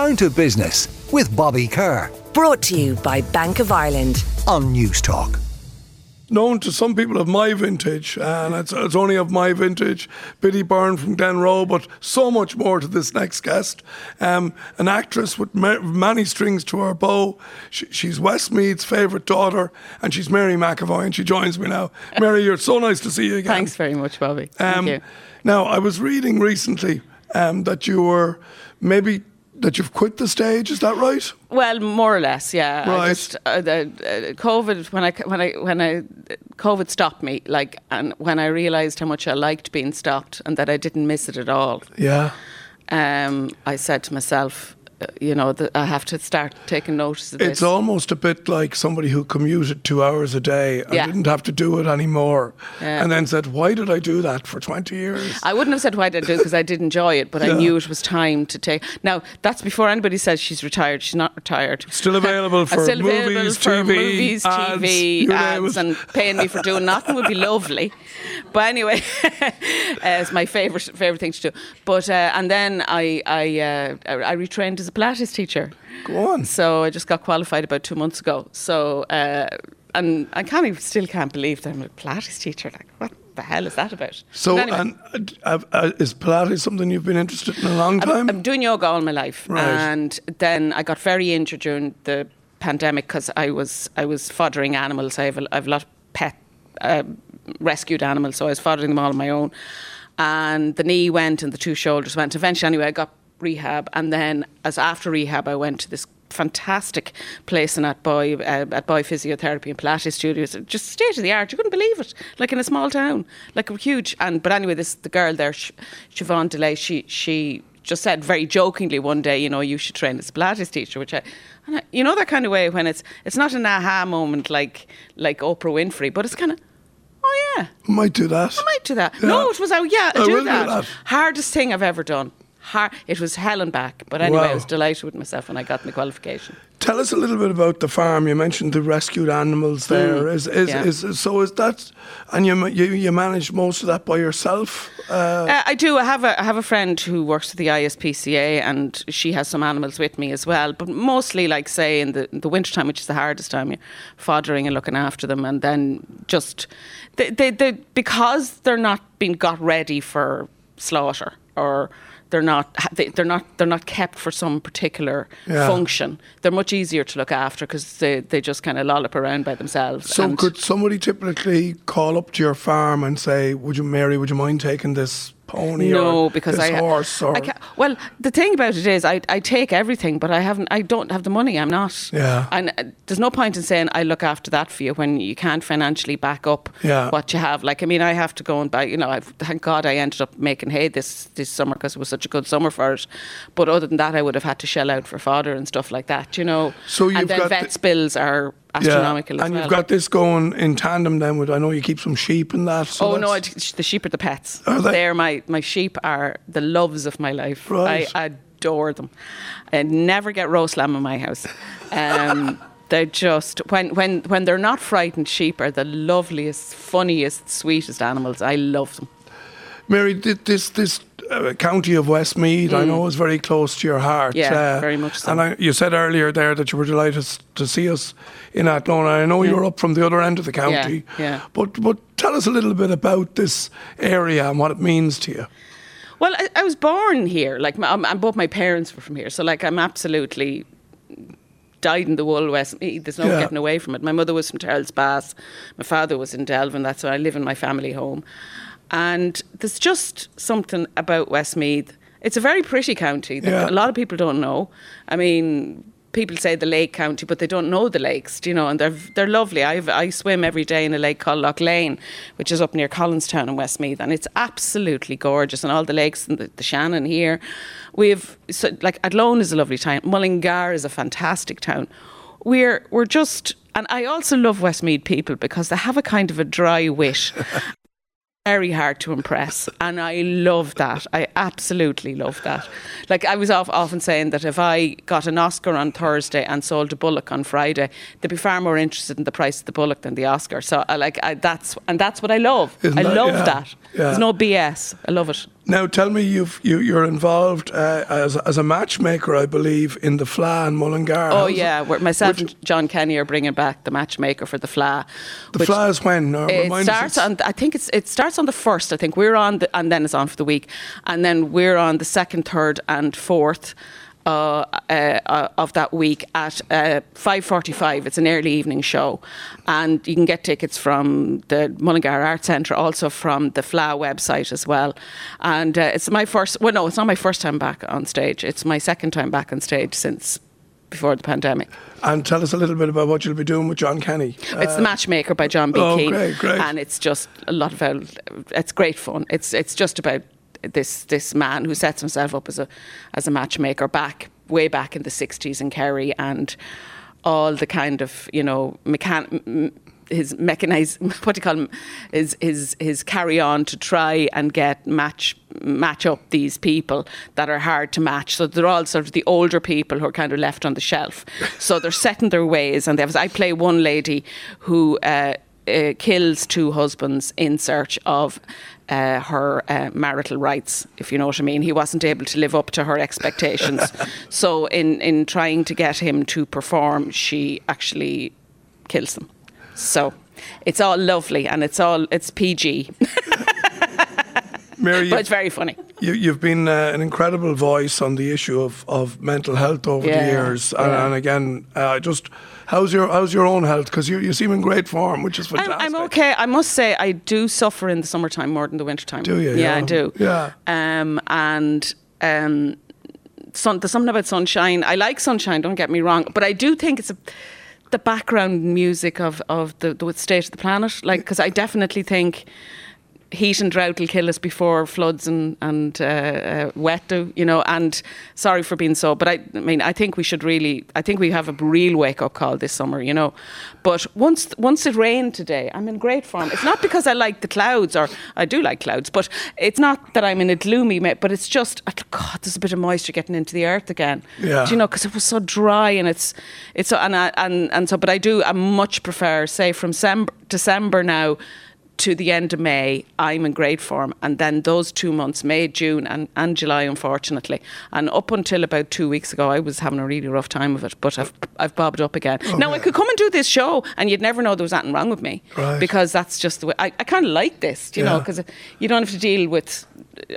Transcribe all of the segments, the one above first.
Down to Business with Bobby Kerr. Brought to you by Bank of Ireland. On Newstalk known to some people of my vintage, and it's, it's, only of my vintage, Biddy Byrne from Glenroe, but so much more to this next guest. Um, an actress with ma- many strings to her bow. She, she's Westmeath's favourite daughter, and she's Mary McEvoy, and she joins me now. Mary, you're so nice to see you again. Thanks very much, Bobby. Thank um, you. Now, I was reading recently um, that you were maybe that you've quit the stage. Is that right? Well, more or less, yeah. Right. Just, uh, the, uh, COVID when I when I when I COVID stopped me, like, and when I realised how much I liked being stopped and that I didn't miss it at all. Yeah. Um, I said to myself, you know, I have to start taking notice of It's almost a bit like somebody who commuted two hours a day and Yeah. didn't have to do it anymore. Yeah. And then said, Why did I do that for 20 years? I wouldn't have said why did I do it because I did enjoy it, but Yeah. I knew it was time to take. Now that's before anybody says she's retired. She's not retired. Still available for still available movies, for TV, movies, ads, TV ads, and paying me for doing nothing would be lovely. But anyway, uh, it's my favorite favorite thing to do. But uh, and then I I uh, I retrained as a Pilates teacher. Go on. So I just got qualified about two months ago. So uh, and I kind of still can't believe that I'm a Pilates teacher. Like what the hell is that about? So, anyway. and uh, uh, is Pilates something you've been interested in a long I'm- time? I'm doing yoga all my life, Right. and then I got very injured during the pandemic because I was I was foddering animals. I have a, I have a lot of pet uh, rescued animals, so I was foddering them all on my own. And the knee went, and the two shoulders went. Eventually, anyway, I got rehab, and then as after rehab, I went to this fantastic place in Athboy uh, Athboy Physiotherapy and Pilates Studios. Just state of the art. You couldn't believe it. Like in a small town, like a huge. And but anyway, this the girl there, Sh- Siobhan Delay. She she just said very jokingly one day, you know, you should train as a Pilates teacher, which I, and I you know that kind of way when it's it's not an aha moment like like Oprah Winfrey, but it's kind of. Oh yeah, I Might do that. I might do that. Yeah. No, it was oh yeah, I, I do, will do that. that. Hardest thing I've ever done. Har it was hell and back. But anyway, Wow. I was delighted with myself when I got my qualification. Tell us a little bit about the farm. You mentioned the rescued animals there. Is is, Mm. yeah. is so is that, and you you you manage most of that by yourself? Uh, Uh, I do. I have a I have a friend who works at the ISPCA, and she has some animals with me as well. But mostly, like say in the the winter time, which is the hardest time, you're foddering and looking after them, and then just they they, they because they're not being got ready for slaughter or. They're not. They, they're not. They're not kept for some particular Yeah. function. They're much easier to look after because they, they just kind of lollop around by themselves. so could somebody typically call up to your farm and say, "Would you, Mary? Would you mind taking this pony No, because I horse?" Or I can't, well, the thing about it is, I, I take everything, but I haven't. I don't have the money. I'm not. Yeah. And uh, there's no point in saying I look after that for you when you can't financially back up Yeah. what you have. Like I mean, I have to go and buy. You know, I've, thank God I ended up making hay this this summer because it was such a good summer for it. But other than that, I would have had to shell out for fodder and stuff like that. You know. So you've and then got the- bills are astronomical as and well. you've got this going in tandem then with. I know you keep some sheep and that. So oh no, I- the sheep are the pets. Are they? They're my my sheep are the loves of my life. Right. I adore them. I never get roast lamb in my house. Um, they're just when when when they're not frightened. Sheep are the loveliest, funniest, sweetest animals. I love them. Mary, thi- this this uh, county of Westmeath, I know, is very close to your heart. Mm. Yeah, very much so. And I, you said earlier there that you were delighted to see us in Athlone. I know you're up from the other end of the county. yeah. yeah. But but tell us a little bit about this area and what it means to you. Well, I, I was born here. Like, my, um, both my parents were from here, so like I'm absolutely dyed in the wool Westmeath. There's no Yeah. getting away from it. My mother was from Tyrrellspass. My father was in Delvin. That's where I live in my family home. And there's just something about Westmeath. It's a very pretty county that Yeah. a lot of people don't know. I mean, people say the Lake County, but they don't know the lakes, do you know, and they're they're lovely. I I swim every day in a lake called Lough Lene, which is up near Collinstown in Westmeath, and it's absolutely gorgeous. And all the lakes and the, the Shannon here, we've so, like Athlone is a lovely town. Mullingar is a fantastic town. We're we're just, and I also love Westmeath people because they have a kind of a dry wit. very hard to impress and I love that. I absolutely love that. Like I was off, often saying that if I got an Oscar on Thursday and sold a bullock on Friday they'd be far more interested in the price of the bullock than the Oscar. So I like I, that's and that's what I love. Isn't I that- love yeah, that. Yeah. there's no BS I love it Now, tell me, you've, you, you're involved uh, as, as a matchmaker, I believe, in the Fleadh in Mullingar. Oh yeah, myself and John Kenny are bringing back the matchmaker for the Fleadh. the Fleadh is when? It starts on. I think it's it starts on the first. I think we're on the, and then it's on for the week, and then we're on the second, third, and fourth. Uh, uh, uh, of that week at uh, 5.45 it's an early evening show and you can get tickets from the Mullingar Art Centre also from the Fleadh website as well and uh, it's my first well no it's not my first time back on stage it's my second time back on stage since before the pandemic And tell us a little bit about what you'll be doing with John Kenny. it's the Matchmaker by John B. oh, Keane, great, great. and it's just a lot of uh, it's great fun. It's it's just about this this man who sets himself up as a as a matchmaker back way back in the '60s in Kerry, and all the kind of you know mechan- his mechanized what do you call him? His his his carry on to try and get match match up these people that are hard to match. So they're all sort of the older people who are kind of left on the shelf. So they're setting their ways and they have, I play one lady who uh, uh, kills two husbands in search of uh, her uh, marital rights, if you know what I mean. He wasn't able to live up to her expectations. so, in, in trying to get him to perform, she actually kills him. So, it's all lovely and it's all it's PG, Mary, but it's very funny. You, you've been uh, an incredible voice on the issue of, of mental health over the years, and, yeah. and again, uh, just how's your how's your own health? Because you, you seem in great form, which is I'm, fantastic. I'm okay. I must say, I do suffer in the summertime more than the wintertime. Do you? Yeah, Yeah. I do. Yeah. Um, and um, sun, there's something about sunshine. I like sunshine. Don't get me wrong, but I do think it's a, the background music of of the, the state of the planet. Like, because I definitely think. Heat and drought will kill us before floods and and uh, uh, wet do, you know. And sorry for being so, but I, I mean, I think we should really. I think we have a real wake up call this summer, you know. But once once it rained today, I'm in great form. It's not because I like the clouds, or I do like clouds, but it's not that I'm in a gloomy. But it's just, God, there's a bit of moisture getting into the earth again. Yeah. Do you know, because it was so dry and it's it's so, and I, and and so. But I do. I much prefer, say, from December now to the end of May, I'm in great form. And then those two months, May, June, and, and July, unfortunately. And up until about two weeks ago, I was having a really rough time of it, but I've, I've bobbed up again. Oh, now, I could come and do this show, and you'd never know there was anything wrong with me. Right. Because that's just the way. I, I kind of like this, you know, because you don't have to deal with,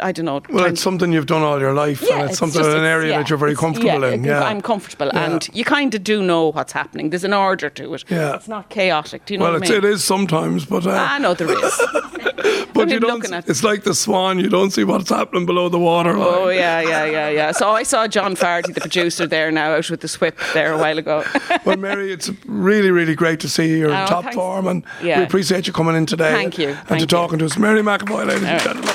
I don't know. well, it's something you've done all your life, and it's, something just- in an area yeah, that you're very comfortable yeah, in. Yeah, I'm comfortable, Yeah. and you kind of do know what's happening. There's an order to it. Yeah. It's not chaotic. Do you know well, what it's, I mean? it is sometimes, but uh, I know there is. but you don't. It's like the swan; you don't see what's happening below the water. Oh yeah, yeah, yeah, yeah. So I saw John Farty, the producer, there now out with the whip there a while ago. Well, Mary, it's really, really great to see you. You're in Oh, top thanks. form, and Yeah. we appreciate you coming in today. Thank you, And thank to you. talking to us. Mary McEvoy, ladies and gentlemen.